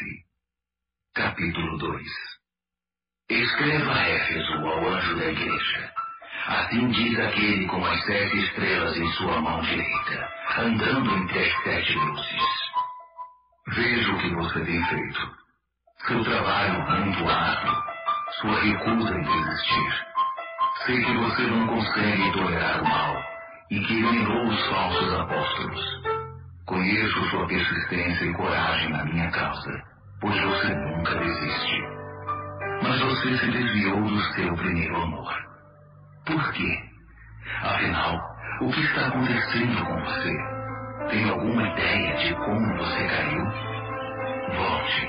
Apocalipse, capítulo 2 Escreva a Éfeso ao anjo da igreja. Assim diz aquele com as sete estrelas em sua mão direita, andando entre as sete luzes. Veja o que você tem feito. Seu trabalho muito árduo, sua recusa em desistir. Sei que você não consegue tolerar o mal e que eliminou os falsos apóstolos. Conheço sua persistência e coragem na minha causa, pois você nunca desiste. Mas você se desviou do seu primeiro amor. Por quê? Afinal, o que está acontecendo com você? Tem alguma ideia de como você caiu? Volte.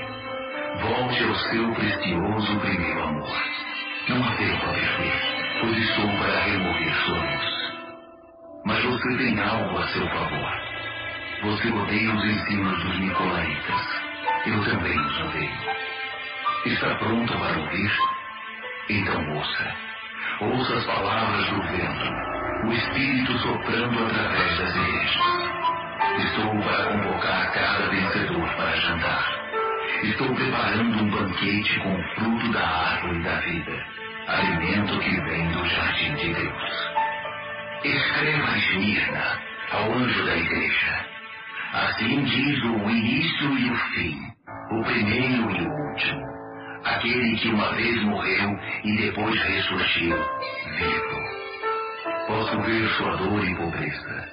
Volte ao seu precioso primeiro amor. Não a perder, pois estou para remover sua luz. Mas você tem algo a seu favor. Você odeia os ensinos dos Nicolaitas. Eu também os odeio. Está pronto para ouvir? Então ouça. Ouça as palavras do vento, o Espírito soprando através das igrejas. Estou para convocar cada vencedor para jantar. Estou preparando um banquete com o fruto da árvore da vida, alimento que vem do jardim de Deus. Escreva a Esmirna, ao anjo da igreja. Assim diz o início e o fim, o primeiro e o último, aquele que uma vez morreu e depois ressurgiu, vivo. Posso ver sua dor e pobreza,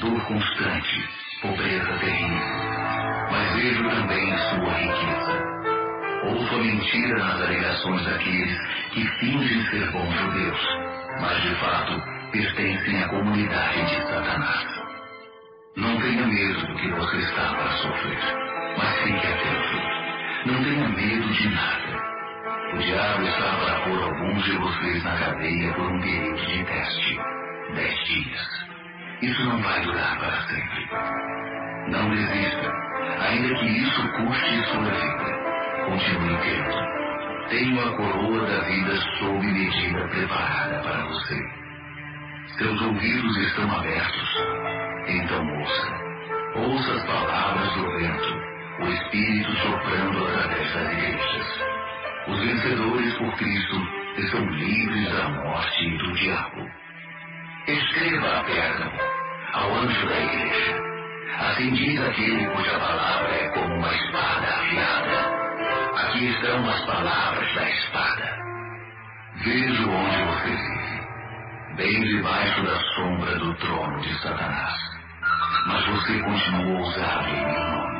dor constante, pobreza terrível, mas vejo também sua riqueza. Ouço a mentira nas alegações daqueles que fingem ser bons judeus, mas de fato pertencem à comunidade de Satanás. Não tenha medo do que você está para sofrer, mas fique atento. Não tenha medo de nada. O diabo está para pôr alguns de vocês na cadeia por um período de teste. Dez dias. Isso não vai durar para sempre. Não desista, ainda que isso custe sua vida. Continue tendo. Tenho a coroa da vida sob medida preparada para você. Seus ouvidos estão abertos. Então ouça. Ouça as palavras do vento, o Espírito soprando através das igrejas. Os vencedores por Cristo estão livres da morte e do diabo. Escreva a Pérgamo, ao anjo da igreja. Assim diz aquele cuja palavra é como uma espada afiada. Aqui estão as palavras da espada. Vejo onde você vive, bem debaixo da sombra do trono de Satanás. Mas você continuou ousado em meu nome.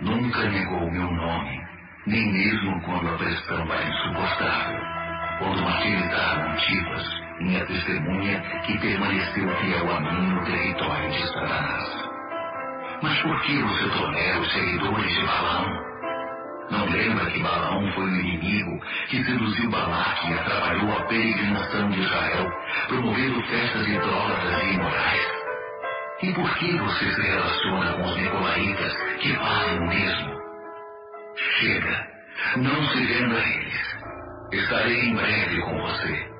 Nunca negou meu nome, nem mesmo quando a pressão era insuportável. Quando martirizaram Antipas, minha testemunha, que permaneceu fiel a mim no território de Satanás. Mas por que você tolera os seguidores de Balaão? Não lembra que Balaão foi o inimigo que seduziu Balaque e atrapalhou a peregrinação de Israel, promovendo festas idólatras e imorais? E por que você se relaciona com os Nicolaitas que fazem o mesmo? Chega, não se venda a eles. Estarei em breve com você.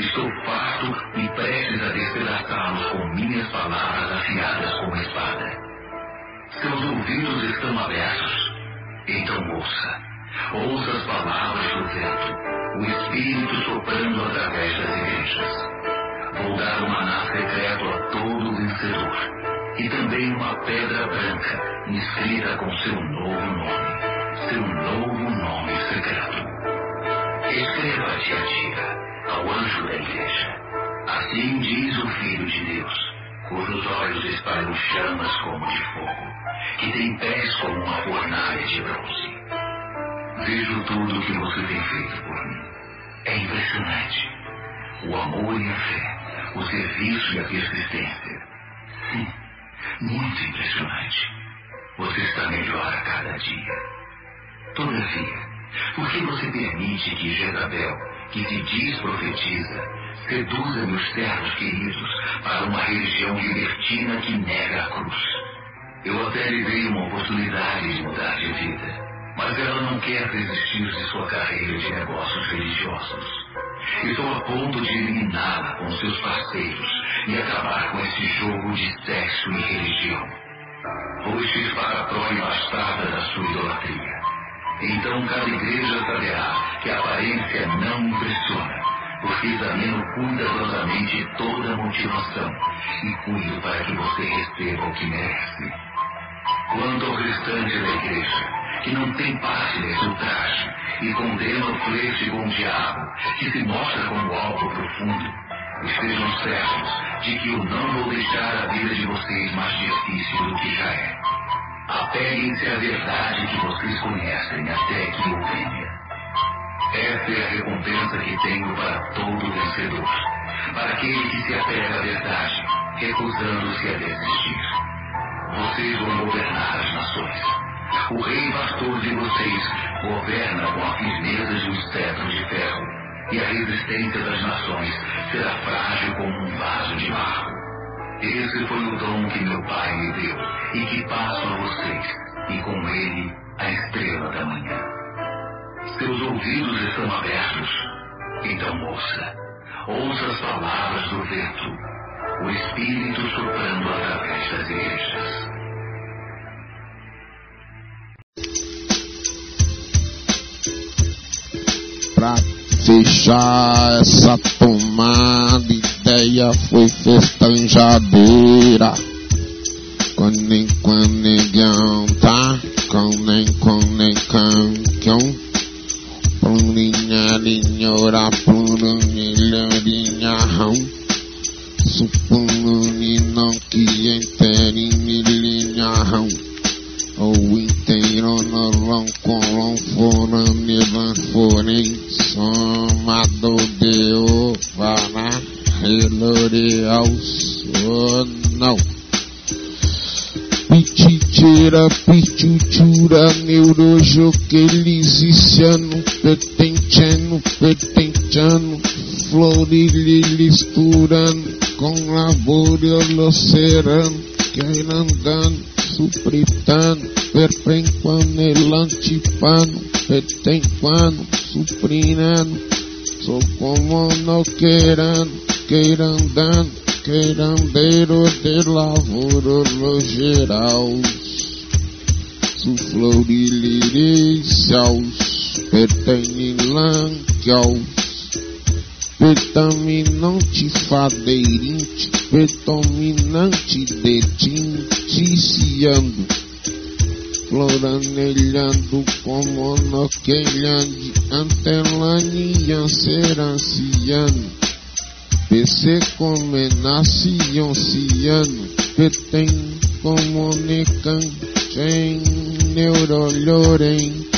Estou farto e prestes a despedaçá-los com minhas palavras afiadas como espada. Seus ouvidos estão abertos. Então ouça. Ouça as palavras do vento, o Espírito soprando através das igrejas. Vou dar um maná secreto a todo vencedor. E também uma pedra branca, inscrita com seu novo nome. Seu novo nome secreto. Escreva a dia ao anjo da igreja. Assim diz o Filho de Deus, cujos olhos espalham chamas como de fogo, que tem pés como uma fornalha de bronze. Vejo tudo o que você tem feito por mim. É impressionante. O amor e a fé o serviço e a persistência. Sim, muito impressionante. Você está melhor a cada dia. Todavia, por que você permite que Jezabel, que se diz profetiza, seduza meus servos queridos para uma religião libertina que nega a cruz? Eu até lhe dei uma oportunidade de mudar de vida, mas ela não quer desistir de sua carreira de negócios religiosos. Estou a ponto de eliminá-la com seus parceiros e acabar com esse jogo de sexo e religião. Vou extirpar a prole bastarda da sua idolatria. Então cada igreja saberá que a aparência não impressiona, porque examino cuidadosamente toda a motivação e cuido para que você receba o que merece. Quanto ao restante da igreja, que não tem parte desse ultraje e condena o flerte com o diabo, que se mostra como algo profundo, estejam certos de que eu não vou deixar a vida de vocês mais difícil do que já é. Apeguem-se à verdade que vocês conhecem até que eu venha. Essa é a recompensa que tenho para todo vencedor, para aquele que se apega à verdade, recusando-se a desistir. Vocês vão governar as nações. O rei pastor de vocês governa com a firmeza de um cetro de ferro, e a resistência das nações será frágil como um vaso de barro. Esse foi o dom que meu pai me deu e que passo a vocês, e com ele a estrela da manhã. Seus ouvidos estão abertos, então ouça. Ouça as palavras do vento, o Espírito soprando através das igrejas. Pra fechar essa tomada, ideia foi festanjadeira. Quando nem quando negão tá, com nem com nem cão, Plurinha, linhora, plurinha, linha, rão. Supununi não que inteirinho, linha, rão. Ou inteiro no foram, nevan, forem. Somado de ovana, reloreaus, oh não. Pititira, pitutura, neurojoqueliziciano, petentiano, petentiano, florilisturano, com labório locerano, queirandano, supritano, perpenquanelantipano, petenquano, suprinano, sou como no queirano, queirandano, queirandeiro de lavouro no geral. Sufloriliriciaus, petanilanquiaus, petaminante fadeirinte, petominante detinticiando, floranelhando como noquelhande, antelanian seranciano, PC comenacion ciano, petem comunican, chen neurolorem,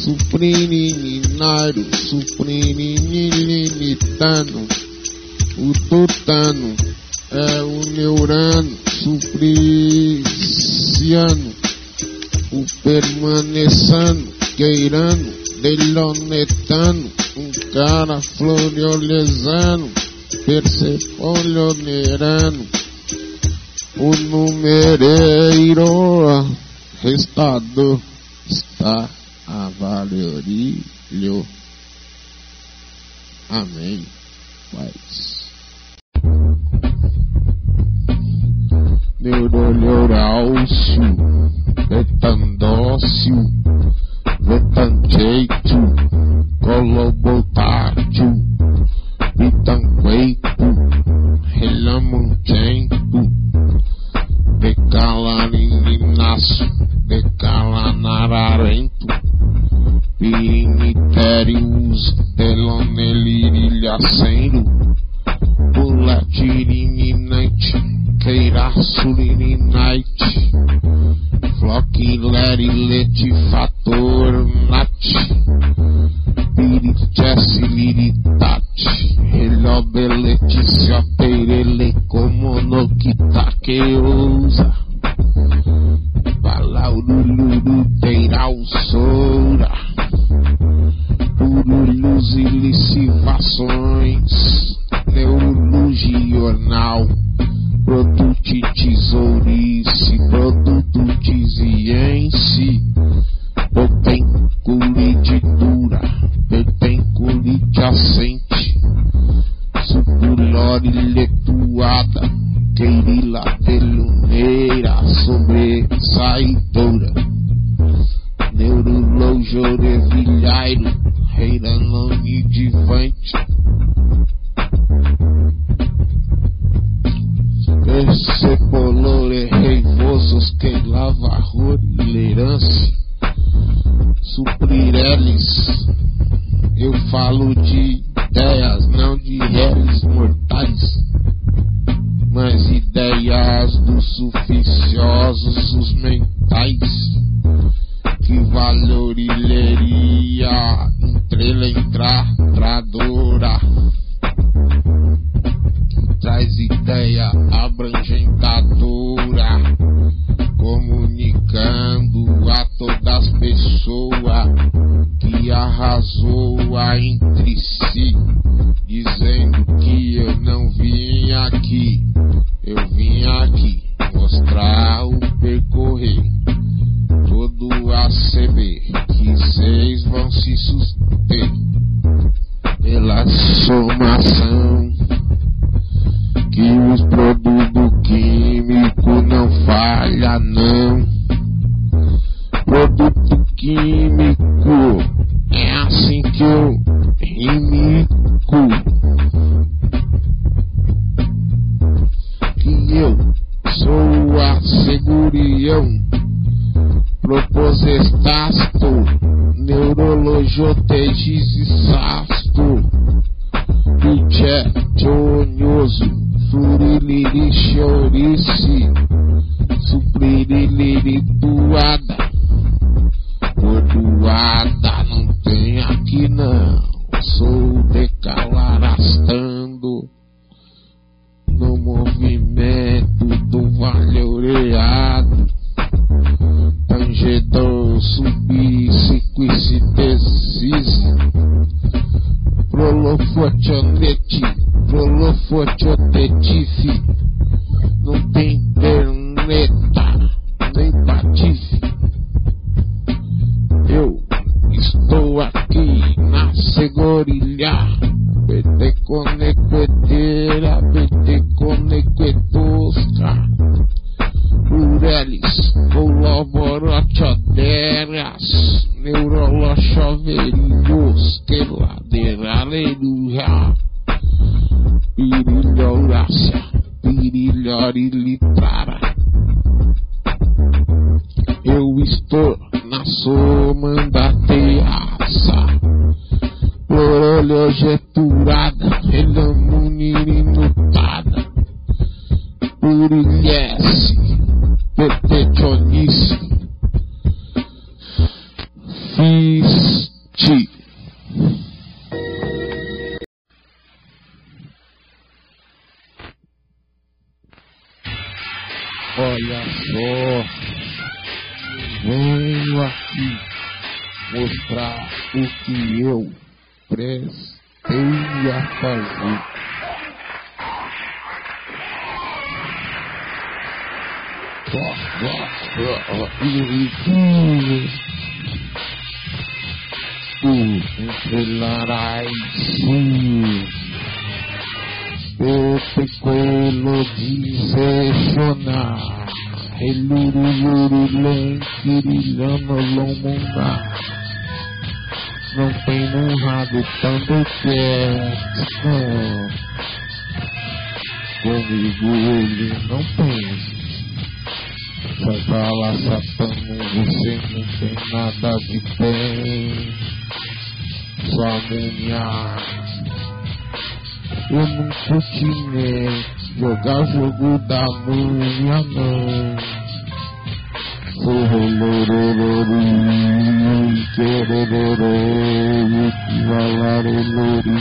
suprinininário, suprininilitano, o tutano, é o neurano, supriciano, o permanecano, queirano, delonetano, um cara floriolesano, persefolionerano, o numereiro restado está a valerilho. Amém. Paz. Neurolhorálcio, betandócio, vetanjeito, ideias dos suficiosos, os mentais que valorilheria estrela entradora que traz ideia abrangentadora comunicando a todas as pessoas que arrasou entre si dizendo que eu não vim aqui prolofotiotetife Comigo ele não pensa Sai pra lá, você não tem nada de bem. Só munha. Eu não curti jogar jogo da. Sorolororori, quererorei, valarelori,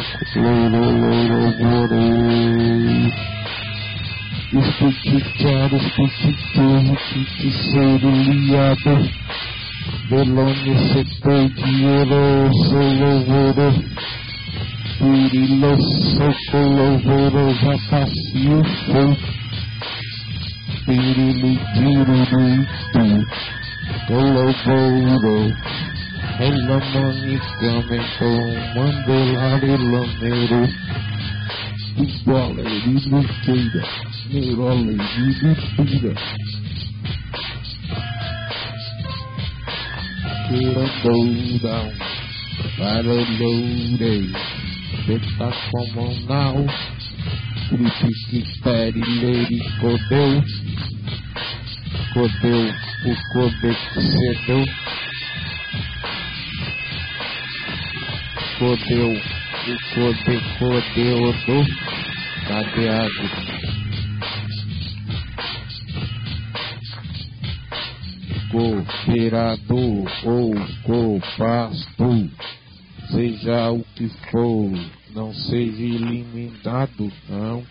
Esticado, esticado, feiticeiro, liado, Belone, setor, dinheiro, seu louvoro, Pirilo, soco, louvoro, já passio, fogo, Pirilo, pirulito, o louvoro, Ela manicame, com mandolare, lameiro, Igual, ele queira neurologia pura. Tirandão, Barulhurei, Beta Comunal, Critique Perileri Codeu, Codeu, o Codex Cedeu, Codeu, o Code Codeodô, Cadeado. cooperador ou copasto, seja o que for, não seja eliminado, não.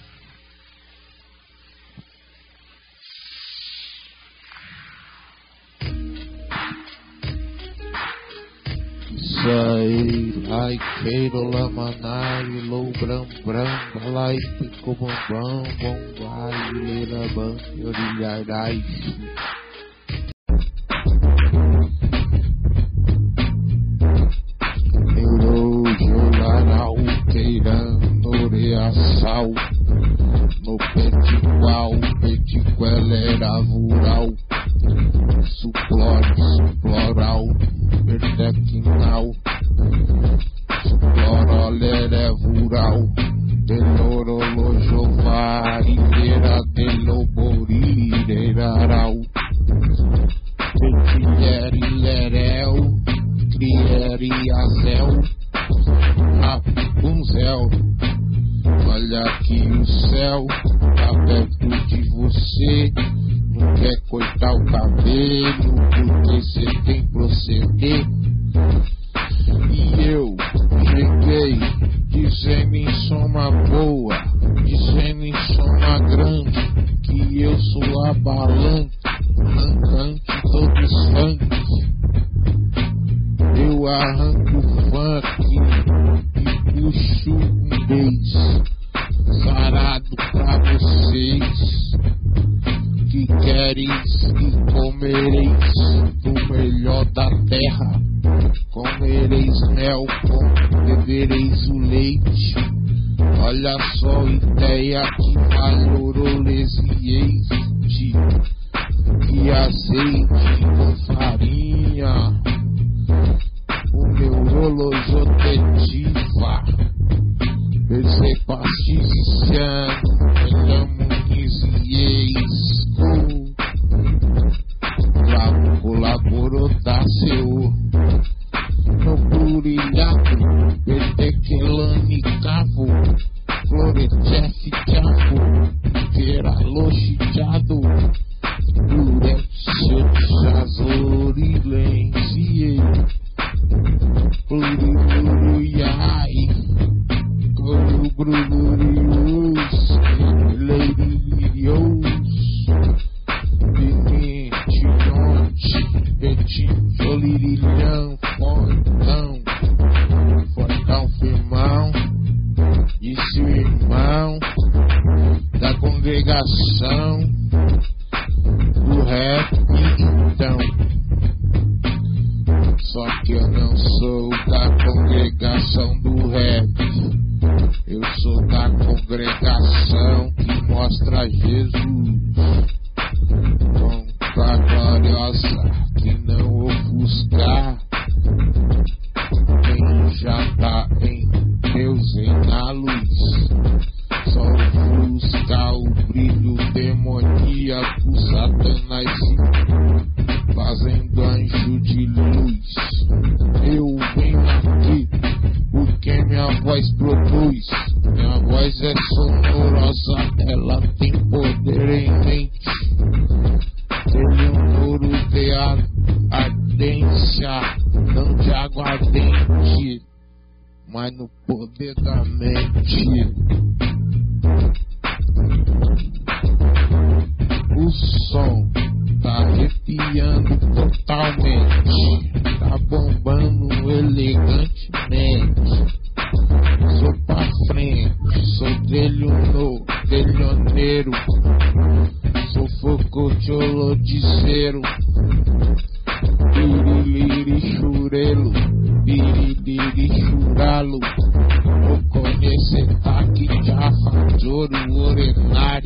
Sai, ai, queiro lamanai, lou bram bram, balai, pico bom bom, bom vai, leira ban, orilharai. Olha só a ideia que valorolesieis de que azeite com farinha. O meu holojotetiva Percepaciciano, Muniziesco, colaborou da seu no burilhaco, produz. Minha voz é sonorosa, ela tem poder em mente. Tem um ouro de ardência, não de aguardente, mas no poder da mente. O som tá arrepiando totalmente, tá bombando elegantemente. Delioneiro, sou focotiolodiceiro, biriliri churelo, biriliri churalo, vou conhecer taque, jafa, ouro, orenari,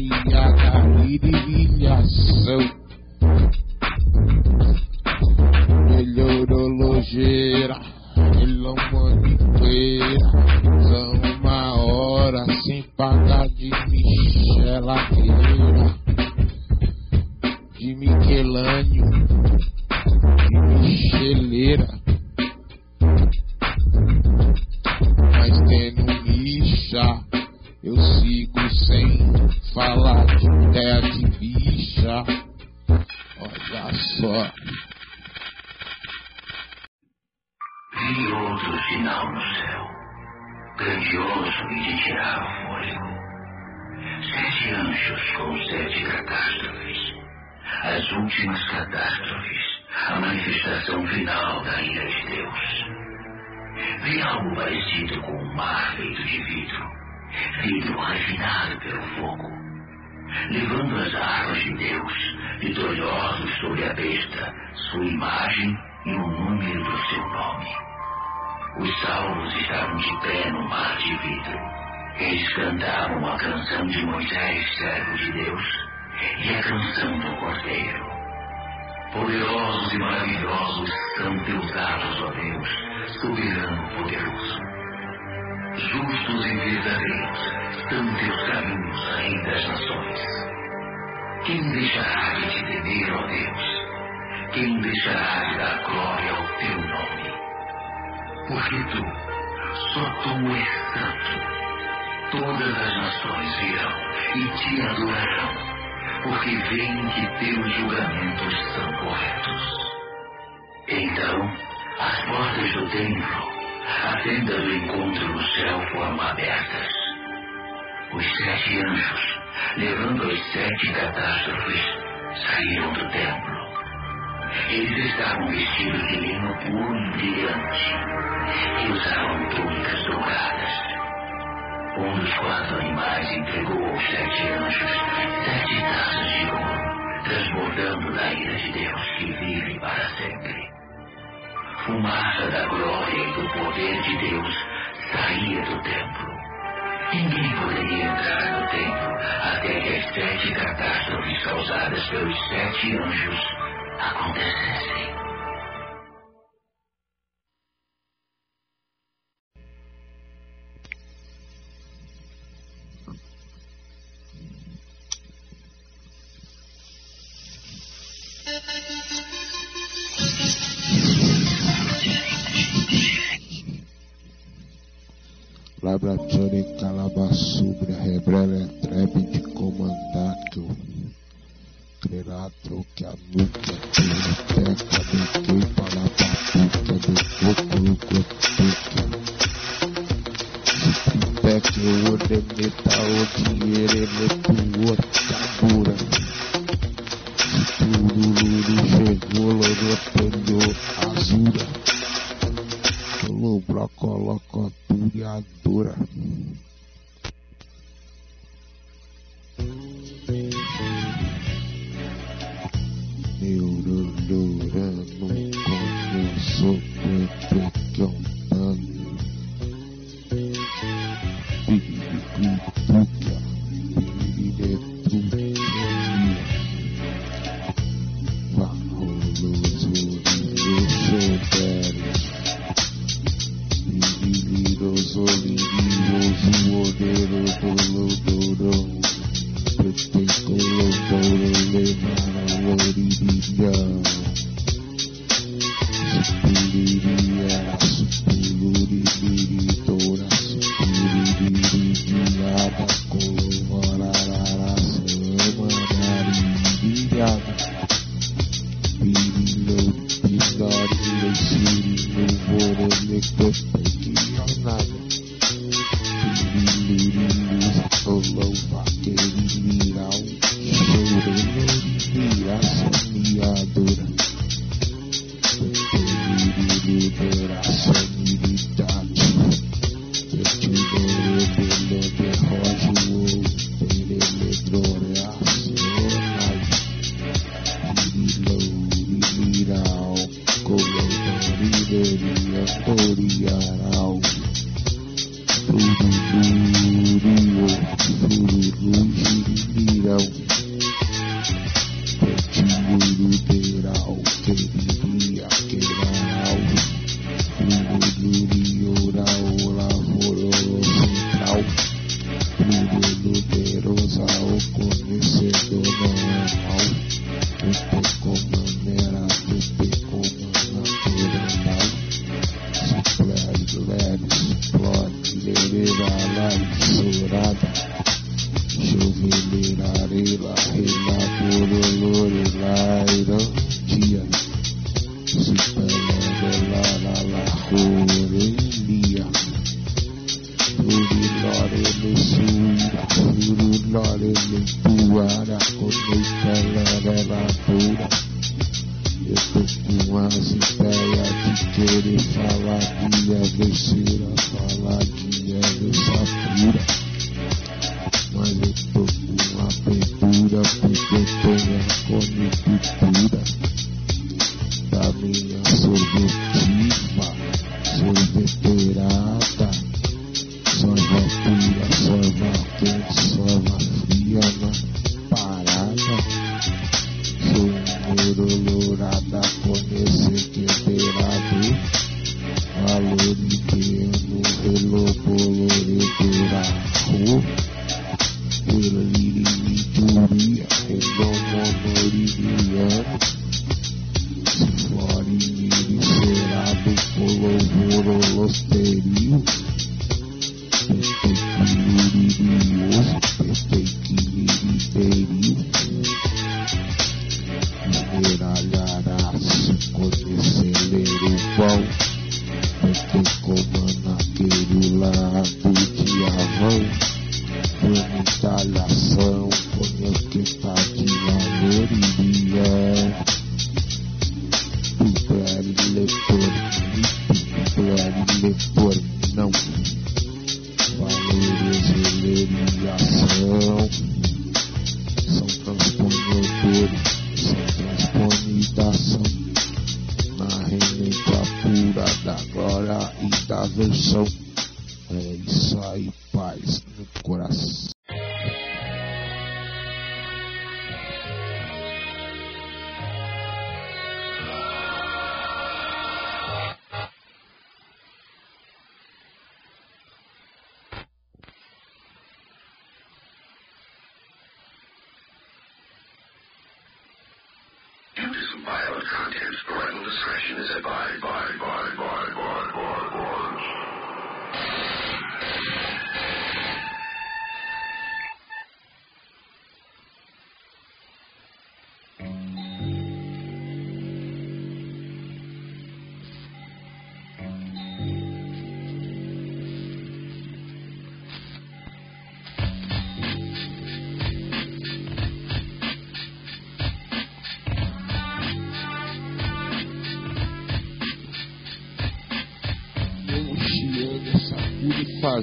de vidro, vidro refinado pelo fogo, levando as armas de Deus, vitoriosos sobre a besta, sua imagem e o número do seu nome. Os salvos estavam de pé no mar de vidro. Eles cantavam a canção de Moisés, servo de Deus, e a canção do Cordeiro. Poderosos e maravilhosos são teus atos, ó Deus, soberano poderoso. Justos e verdadeiros são teus caminhos, Rei das Nações. Quem deixará de te temer, ó Deus? Quem deixará de dar glória ao teu nome? Porque tu, só tu és santo. Todas as nações virão e te adorarão, porque veem que teus julgamentos são corretos. Então, as portas do templo, a tenda do encontro no céu foram abertas. Os sete anjos, levando as sete catástrofes, saíram do templo. Eles estavam vestidos de linho puro e brilhante e usavam túnicas douradas. Um dos quatro animais entregou aos sete anjos sete taças de ouro, transbordando da ira de Deus que vive para sempre. Fumaça da glória e do poder de Deus saía do templo. Ninguém poderia entrar no templo até que as sete catástrofes causadas pelos sete anjos acontecessem. Laboratório Calabasubra, Rebrela, Trebe de Comandato, Crelatro, que a nuca, Teca, Bequei, Palapapuca, Becocolo, Coteca. Zipipec, o Odemeta, o dinheiro, Eletuo, Tabura. Zipururu,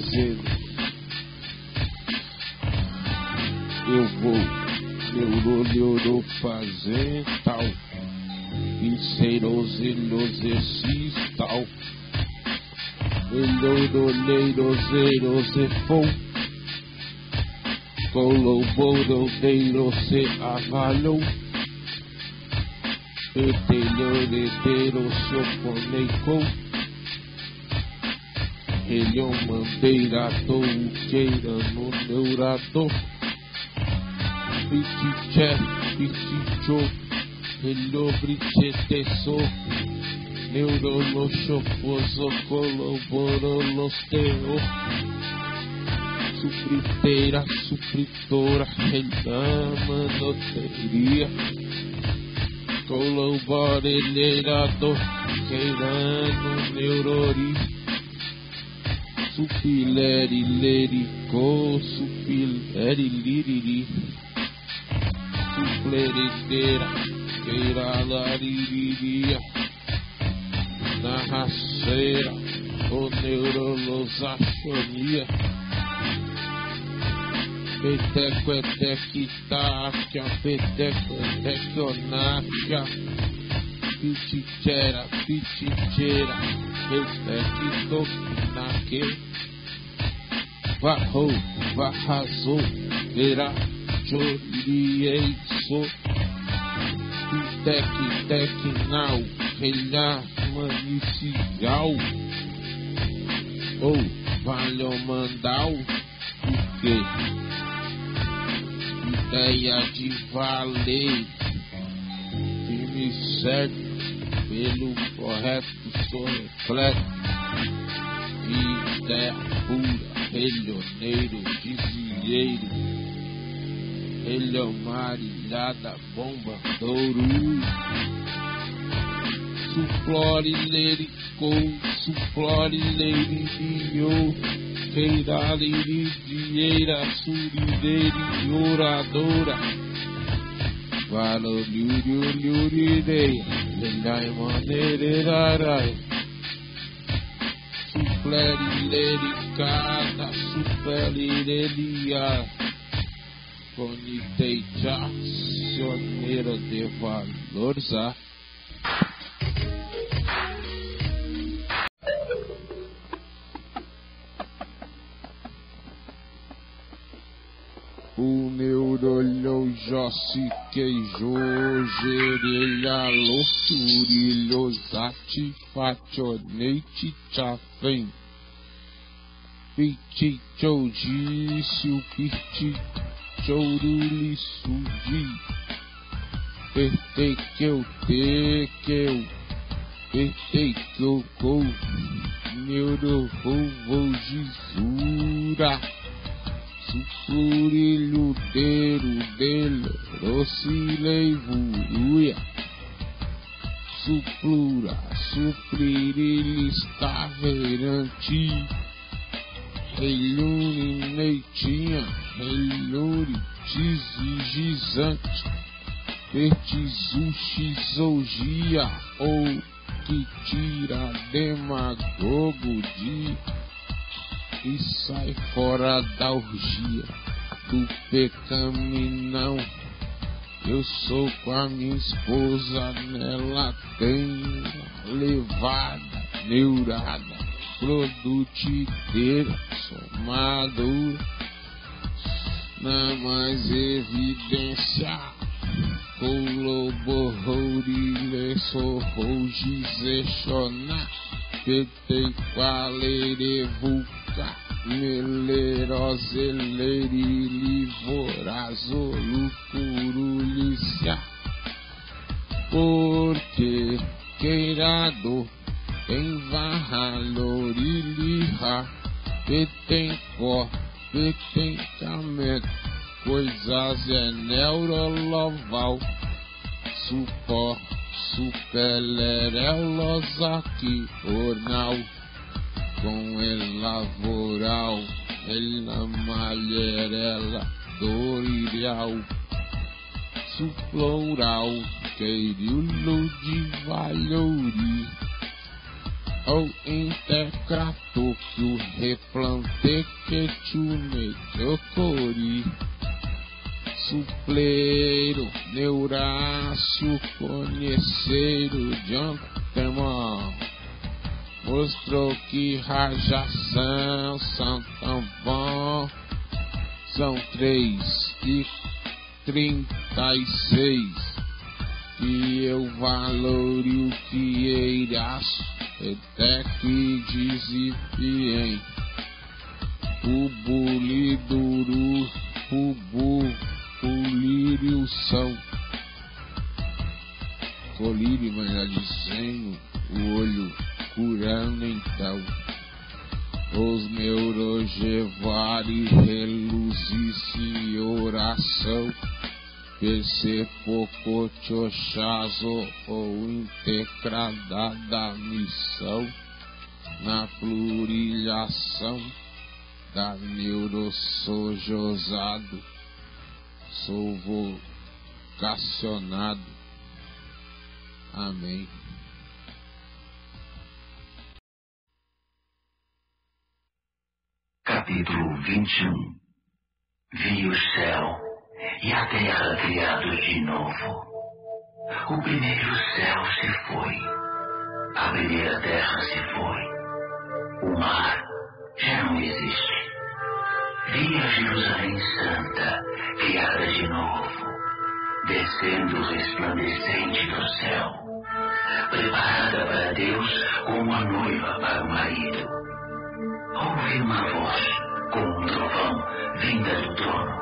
Cura e fazendo. Eu vou, neurolhorou fazer tal. Vinceirozilozessis tal. Eloroleirozerozefou. Coloborodeiro se avalou. Etelhoredeiro soconecou. Ele é um mandeirato, no neurador. Pitiché, pitichô, ele obricheteço. Neurolochofoso, coloborolosteo. Sufriteira, sufritora, manoteria. Coloborelheirador, queirando neurori. Supileri, lerico, supileri, liriri. Supleredeira, queira laririria. Narraceira, o neurolosachonia. Peteco, etequitáfia, peteco, etequionáfia. Pitichera, piticheira, etequitonaque. Varrou, varrazou, verá, chorieiço. Tec, tecnal, relhar, manicial. Ou valhomandal, o quê? Ideia de valer, firme certo, pelo correto, sou repleto. ideia pura, relhoneiro, desvieiro, relhomarilhada, bomba, douro. Suplore, lericou, suplore, leririo, feiraliri, dieira, surideiri, oradora. Valo Luru Luru Day, Lindai Monere Darai. Supleri Lady Kata, Supleri Lady Ya. Conitei Jackson, Nero de Valorza. O neurolho já se queijou, gerelha, louçurilho, zati, fationete, chafém. Piti, chouji, silpiti, chouruli, sudi. Pertei que eu te, que eu, pertei que eu, cou, neuro, vou, gisura. Sufurilho deiro dele, rocilei vuruia. Suplura, supriril estaverante. Relune neitinha, relune tizigizante. Vertizuxizougia, ou que tira demagogo de e sai fora da orgia do pecaminão. Eu sou com a minha esposa, nela tem levada, neurada, produtiteira, somadora, na mais evidência. Coloborrorile, sorrojizexona, petei qualerevuca, meleroseleri, vorazolu, curulícia. Porque queirado tem varraloriliha, petem có, petem camento, coisas é neuroloval, supor, superlerelos aqui, ornal, com el lavoral, el na malherela, dorial, suploral, queiriulo de valhori, ou intercrato que o replante que tune cori supleiro, neurácio, conheceiro de antemão. Mostrou que rajação são tão bom. São três e trinta e seis. E eu valore o que eiraço, até que desifiem. O buliduru, o bu, o lírio são. Colírio, mas desenho, o olho curando então. Os neurogevari reluzice oração. PC pouco chochazo ou integrada missão na plurilhação da neurosojosado sou vocacionado. Amém. Capítulo 21 Vi o céu e a terra criados de novo. O primeiro céu se foi, a primeira terra se foi, o mar já não existe. Vi a Jerusalém Santa, criada de novo, descendo resplandecente do céu, preparada para Deus como a noiva para o marido. Ouvi uma voz, como um trovão, vinda do trono.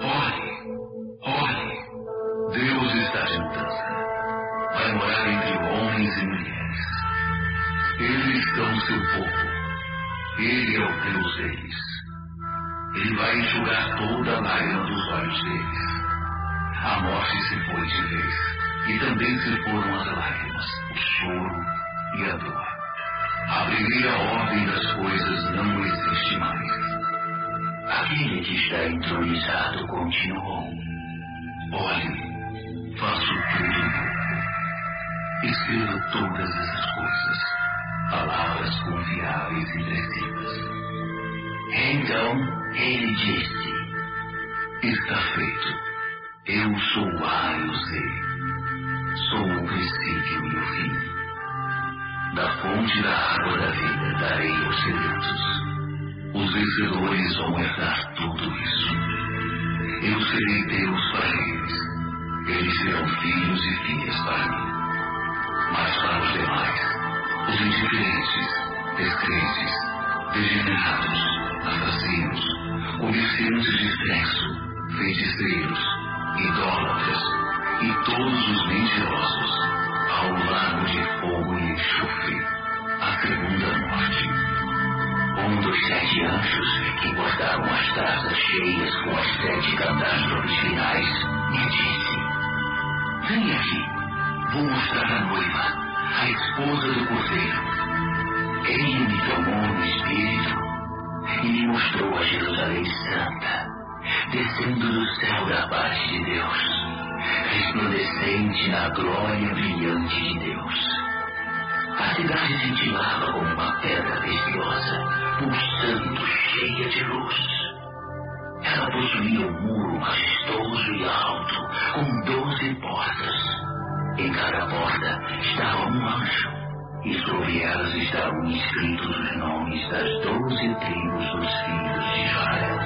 Olhe, olhe, Deus está de mudança. Vai morar entre homens e mulheres. Eles são seu povo Ele é o Deus deles. Ele vai enxugar toda a lágrima dos olhos deles. A morte se foi de vez, e também se foram as lágrimas, o choro e a dor. A primeira ordem das coisas não existe mais. Aquele que está entronizado continuou. Olhe, faço tudo novo. Escreva todas essas coisas, palavras confiáveis e precisas. Então ele disse: Está feito. Eu sou o A e o Z. Sou o princípio e o fim. Da fonte da água da vida darei os segredos. Os vencedores vão herdar tudo isso. Eu serei Deus para eles. Eles serão filhos e filhas para mim. Mas para os demais, os indiferentes, descrentes, degenerados, assassinos, comerciantes de sexo, feiticeiros, idólatras e todos os mentirosos, ao lago de fogo e enxofre, a segunda morte. Um dos sete anjos que guardavam as taças cheias com as sete catástrofes finais me disse: Vem aqui, vou mostrar a noiva, a esposa do cordeiro. Ele me tomou no espírito e me mostrou a Jerusalém Santa, descendo do céu da parte de Deus, resplandecente na glória brilhante de Deus. A cidade cintilava como uma pedra preciosa, pulsando, cheia de luz. Ela possuía um muro majestoso e alto, com doze portas. Em cada porta estava um anjo, e sobre elas estavam escritos os nomes das doze tribos dos filhos de Israel.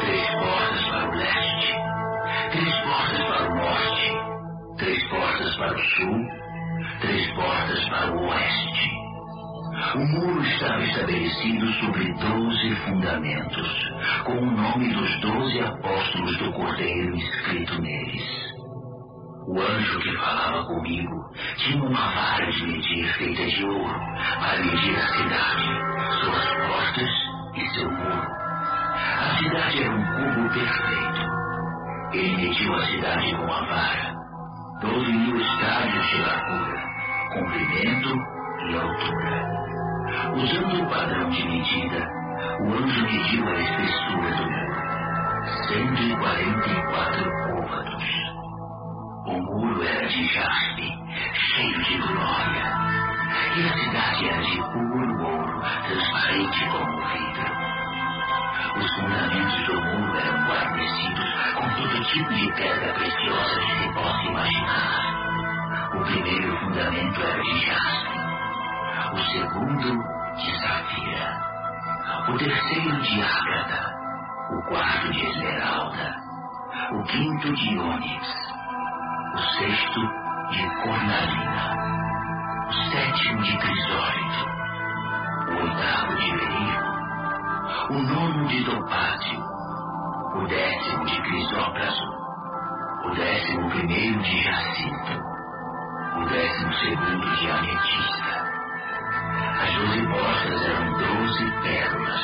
Três portas para o leste, três portas para o norte, três portas para o sul, três portas para o oeste. O muro estava estabelecido sobre doze fundamentos, com o nome dos doze apóstolos do Cordeiro escrito neles. O anjo que falava comigo tinha uma vara de medir feita de ouro para medir a cidade, suas portas e seu muro. A cidade era um cubo perfeito. Ele mediu a cidade com a vara, doze mil estádios de largura, comprimento e altura. Usando o padrão de medida, o anjo mediu a espessura do muro, 144 puro ouro, transparente como vidro. Os fundamentos do muro eram guarnecidos com todo tipo de pedra preciosa que se possa imaginar. O primeiro fundamento era de jaspe, o segundo de safira, o terceiro de ágata, o quarto de esmeralda, o quinto de ônix, o sexto de cornalina, o sétimo de crisólito, o oitavo de berilo, o nono de topázio, o décimo de crisópraso, o décimo primeiro de jacinto, o décimo segundo de ametista. As doze portas eram doze pérolas,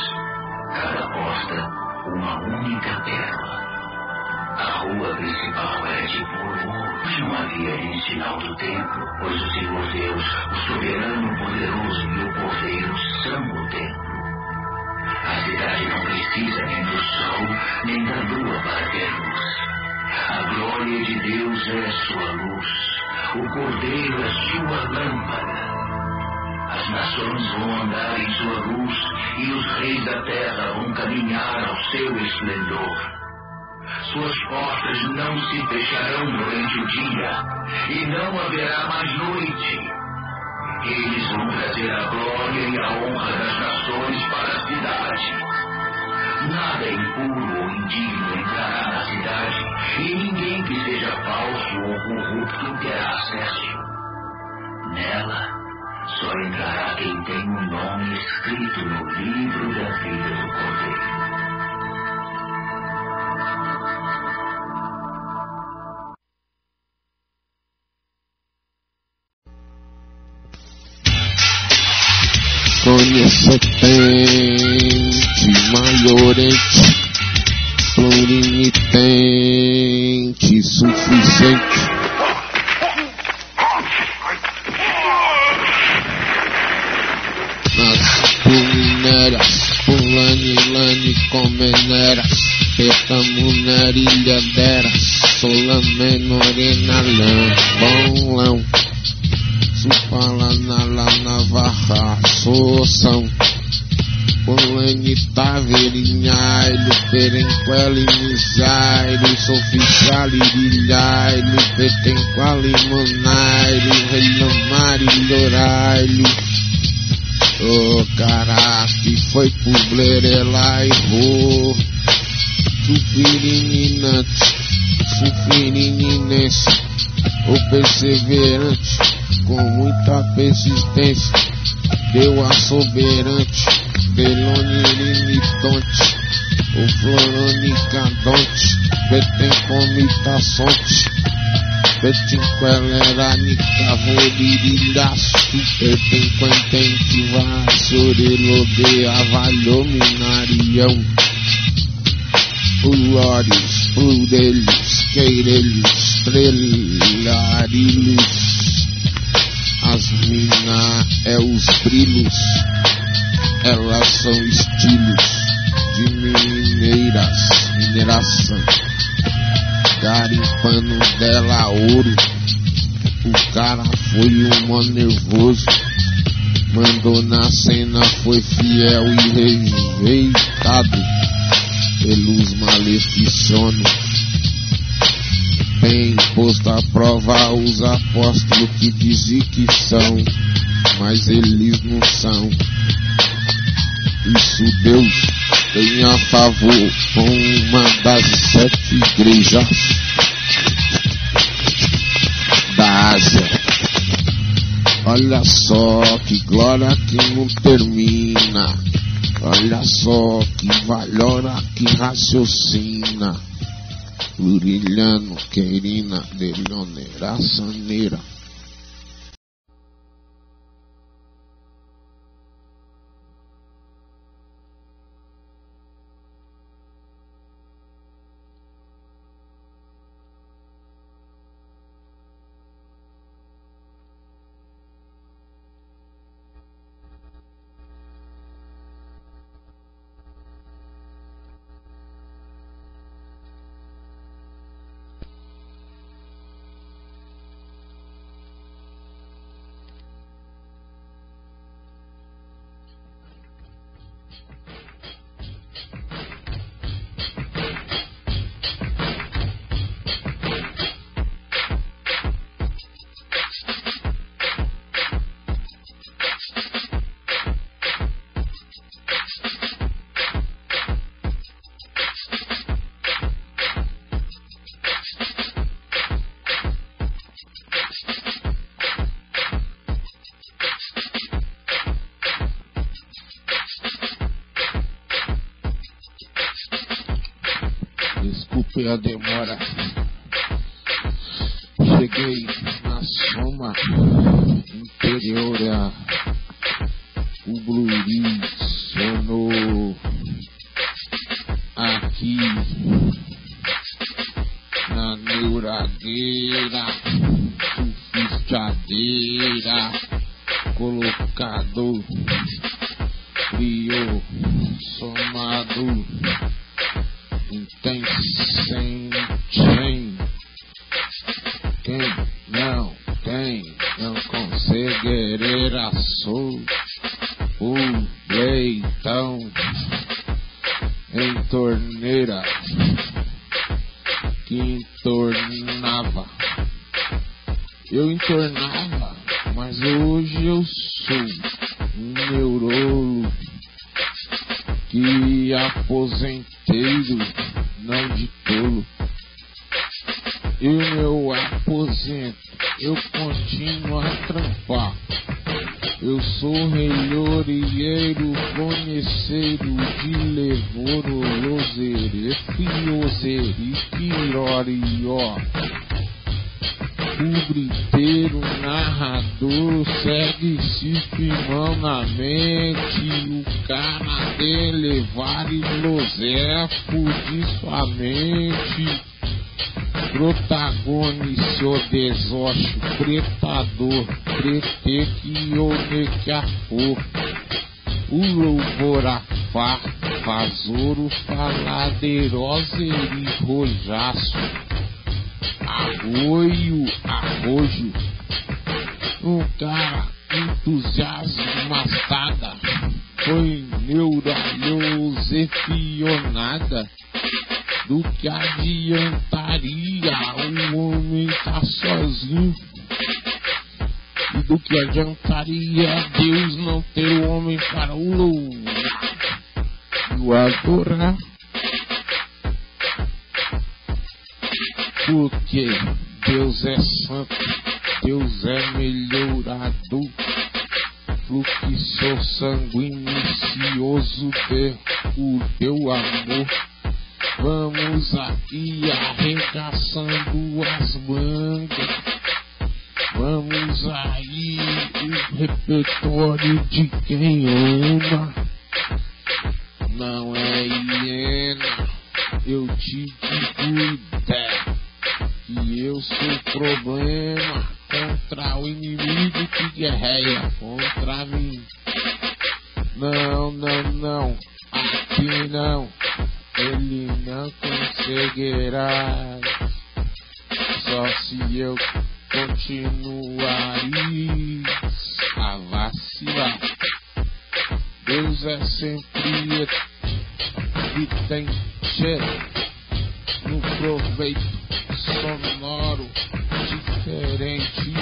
cada porta uma única pérola. A rua principal era de puro ouro. Não havia ali sinal do templo, pois o Senhor Deus, o soberano poderoso e o cordeiro são o templo. A cidade não precisa nem do sol, nem da lua para ter luz. A glória de Deus é sua luz. O cordeiro é sua lâmpada. As nações vão andar em sua luz e os reis da terra vão caminhar ao seu esplendor. Suas portas não se fecharão durante o dia, e não haverá mais noite. Eles vão trazer a glória e a honra das nações para a cidade. Nada impuro ou indigno entrará na cidade, e ninguém que seja falso ou corrupto terá acesso. Nela só entrará quem tem o um nome escrito no livro da vida do Cordeiro. Solamenorena lã, bom lão Supala na la navarra, soção. Polanita verinhailo, perenquele misairo, soficiale rilhailo, petenquale lorailo. O cara que foi publirela errou. Sufirininante, sufirininense, perseverante com muita persistência, deu a soberante, deloniritonte, o floronicadonte, betemcomitaçonte, betinqueleranica, voririlhaço, betemquentente, vassorilodea, valhominarião, Ulórios, pludelhos, queirelhos, estrelarilhos, as minas é os brilhos, elas são estilos de mineiras, mineração. Garimpando dela ouro, o cara foi um mano nervoso. Mandou na cena, foi fiel e rejeitado pelos maleficianos bem posto à prova os apóstolos que dizem que são, mas eles não são. Isso Deus tem a favor com uma das sete igrejas da Ásia. Olha só que glória que não termina. Olha só que valora que raciocina. Purilano, querina de lonera sanera. A demora. De levoro, lozere, fiozeri, pirorió. o griteiro, o narrador segue se firmão na mente. O cara dele vários losefo de sua mente. Protagonizou desocho, pretador, prete que onequiafô. O louvor a fá, vasouro, faladeirosa e rojaço. Arroio, arrojo. Um cara entusiasmada foi neuralhosefionada do que adiantaria o homem estar tá sozinho? E do que adiantaria Deus não ter o homem para o louvar e o adorar. Porque Deus é santo, Deus é melhorador, fluxo sanguinicioso o teu amor. Vamos aqui arregaçando as mangas. Vamos aí o repertório de quem ama. Não é hiena, eu te digo ideia. E eu sou problema contra o inimigo que guerreia contra mim. Não, não, não, aqui não, ele não conseguirá. Só se eu continuar a vacilar. Deus é sempre e tem cheiro no proveito sonoro diferente.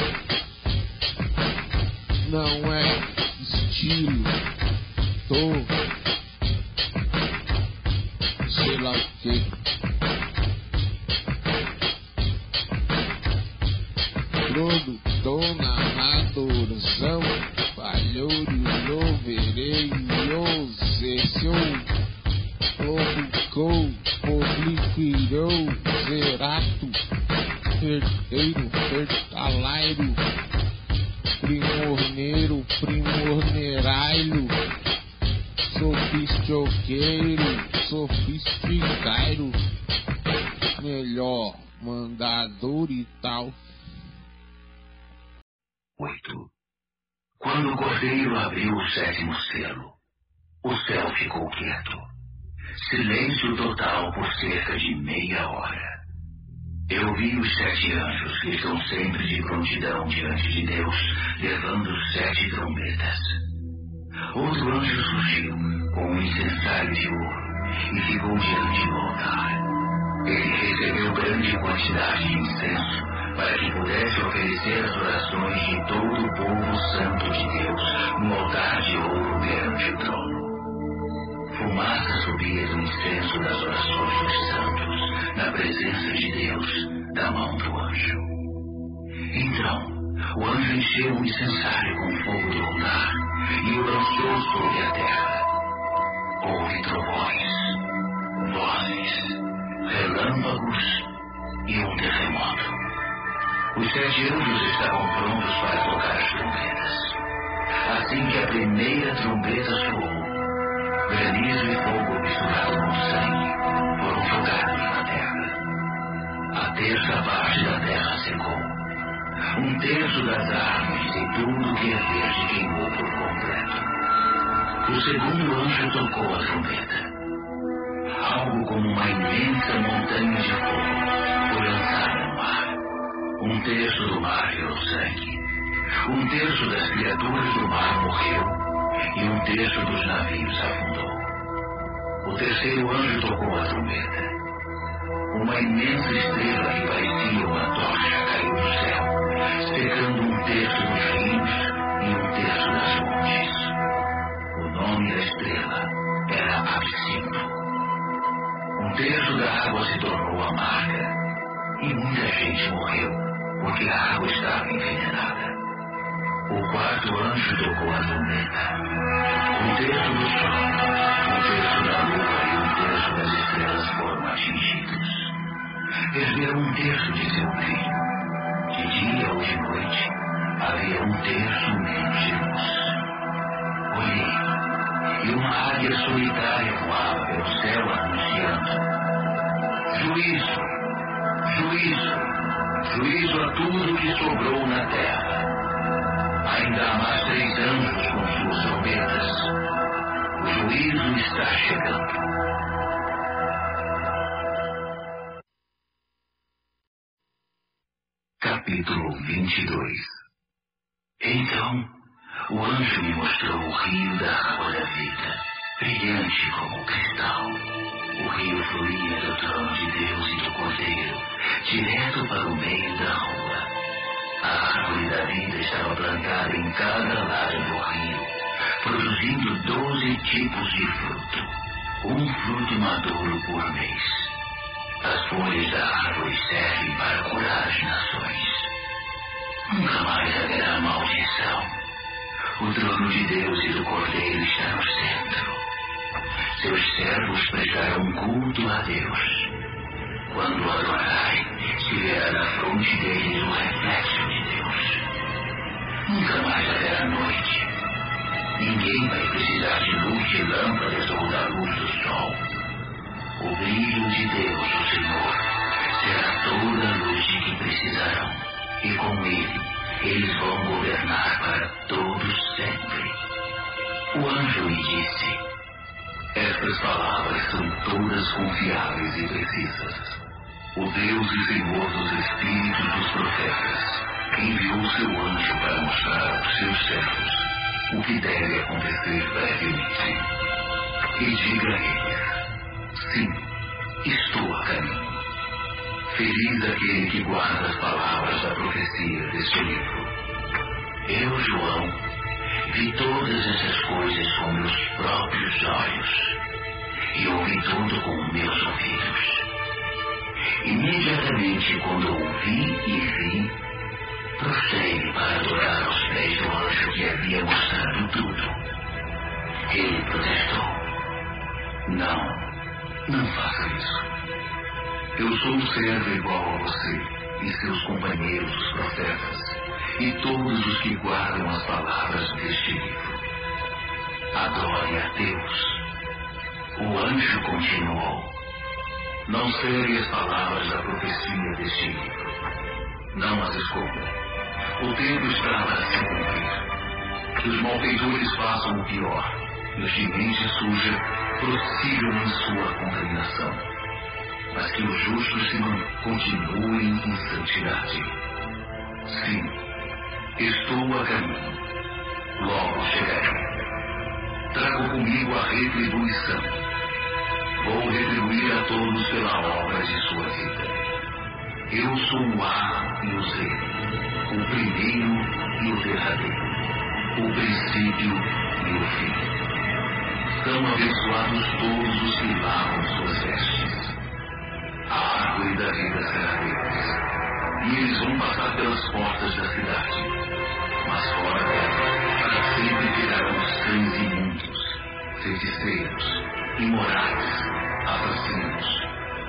Não é estilo, tô, diante de Deus, levando sete trombetas. Outro anjo surgiu com um incensário de ouro e ficou diante do altar. Ele recebeu grande quantidade de incenso para que pudesse oferecer as orações de todo o povo santo de Deus no altar de ouro perante o trono. Fumaça subia do incenso das orações dos santos, na presença de Deus, da mão do anjo. Então, o anjo encheu o incensário com fogo do altar e o lançou sobre a terra. Houve trovões, vozes, relâmpagos e um terremoto. Os sete anjos estavam prontos para tocar as trombetas. Assim que a primeira trombeta soou, granizo e fogo misturado com sangue foram jogados na terra. A terça parte da terra secou. Um terço das árvores e tudo que é verde queimou por completo. O segundo anjo tocou a trombeta. Algo como uma imensa montanha de fogo foi lançada no mar. Um terço do mar virou sangue. Um terço das criaturas do mar morreu e um terço dos navios afundou. O terceiro anjo tocou a trombeta. Uma imensa estrela que parecia uma tocha caiu do céu, secando um terço dos rios e um terço das fontes. O nome da estrela era Absinto. Um terço da água se tornou amarga e muita gente morreu porque a água estava envenenada. O quarto anjo tocou a trombeta. Um terço do sol, um terço da lua e um terço das estrelas foram atingidos perderam um terço de seu filho. De dia ou de noite, havia um terço menos de luz. Olhei, e uma águia solitária voava pelo céu anunciando: Juízo, juízo, juízo a tudo que sobrou na terra. Ainda há mais três anos com suas trombetas. O juízo está chegando. 22 Então o anjo me mostrou o rio da água da vida, brilhante como cristal. O rio fluía do trono de Deus e do Cordeiro, direto para o meio da rua. A árvore da vida estava plantada em cada lado do rio, produzindo doze tipos de fruto, um fruto maduro por mês. As folhas da árvore servem para curar as nações. Nunca mais haverá maldição o trono de Deus e do Cordeiro está no centro. Seus servos prestarão culto a Deus. Quando adorarem, se verá na fronte deles o reflexo de Deus. Nunca mais haverá noite. Ninguém vai precisar de luz de lâmpadas ou da luz do sol. O brilho de Deus, o Senhor, será toda a luz de que precisarão, e com ele eles vão governar para todos sempre. O anjo me disse: Estas palavras são todas confiáveis e precisas. O Deus e Senhor dos Espíritos dos Profetas enviou seu anjo para mostrar aos seus servos o que deve acontecer brevemente. E diga a eles: Sim, estou a caminho. Feliz aquele que guarda as palavras da profecia deste livro. Eu, João, vi todas essas coisas com meus próprios olhos e ouvi tudo com meus ouvidos. Imediatamente quando ouvi e vi, prostrei para adorar aos pés do anjo que havia mostrado tudo. Ele protestou. Não, não faça isso. Eu sou um servo igual a você e seus companheiros, os profetas, e todos os que guardam as palavras deste livro. Adore a Deus. O anjo continuou. Não serem as palavras da profecia deste livro. Não as escolha. O tempo está para se cumprir. Que os malfeitores façam o pior e os de mente suja prossigam em sua contaminação mas que os justos se continuem em santidade. Sim, estou a caminho. Logo chegarei. Trago comigo a retribuição. Vou retribuir a todos pela obra de sua vida. Eu sou o A e o Z, o primeiro e o derradeiro, o princípio e o fim. São abençoados todos os que lavam suas vestes a árvore da vida será deles. E eles vão passar pelas portas da cidade. Mas fora dela, para sempre tirarão os cães imundos, feiticeiros, imorais, assassinos,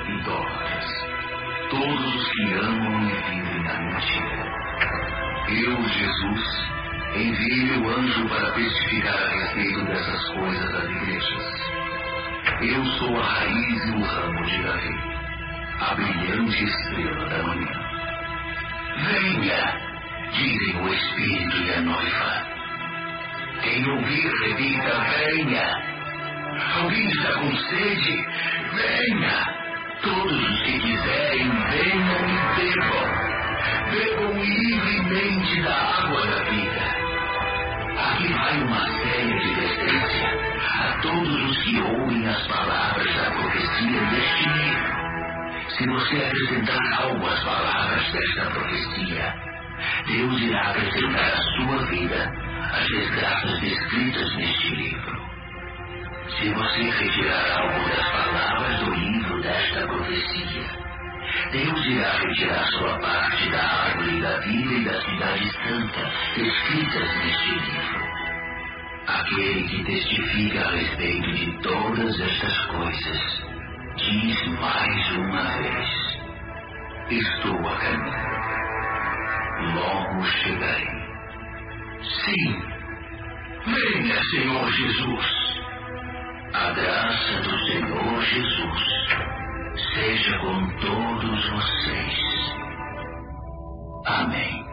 idólatras, todos os que amam e vivem na mentira. Eu, Jesus, enviei meu anjo para testificar a respeito dessas coisas às igrejas. Eu sou a raiz e o ramo de Davi a brilhante estrela da manhã. Venha, dizem o Espírito e a noiva. Quem ouvir, repita, venha. Alguém está com sede? Venha. Todos os que quiserem, venham e bebam. Bebam livremente da água da vida. Aqui vai uma séria advertência a todos os que ouvem as palavras da profecia deste livro. Se você acrescentar algo às palavras desta profecia, Deus irá acrescentar à sua vida as desgraças descritas neste livro. Se você retirar algo das palavras do livro desta profecia, Deus irá retirar sua parte da árvore da vida e da cidade santa descritas neste livro. Aquele que testifica a respeito de todas estas coisas diz mais uma vez: Estou a caminho. Logo chegarei. Sim, venha, Senhor Jesus. a graça do Senhor Jesus seja com todos vocês. Amém.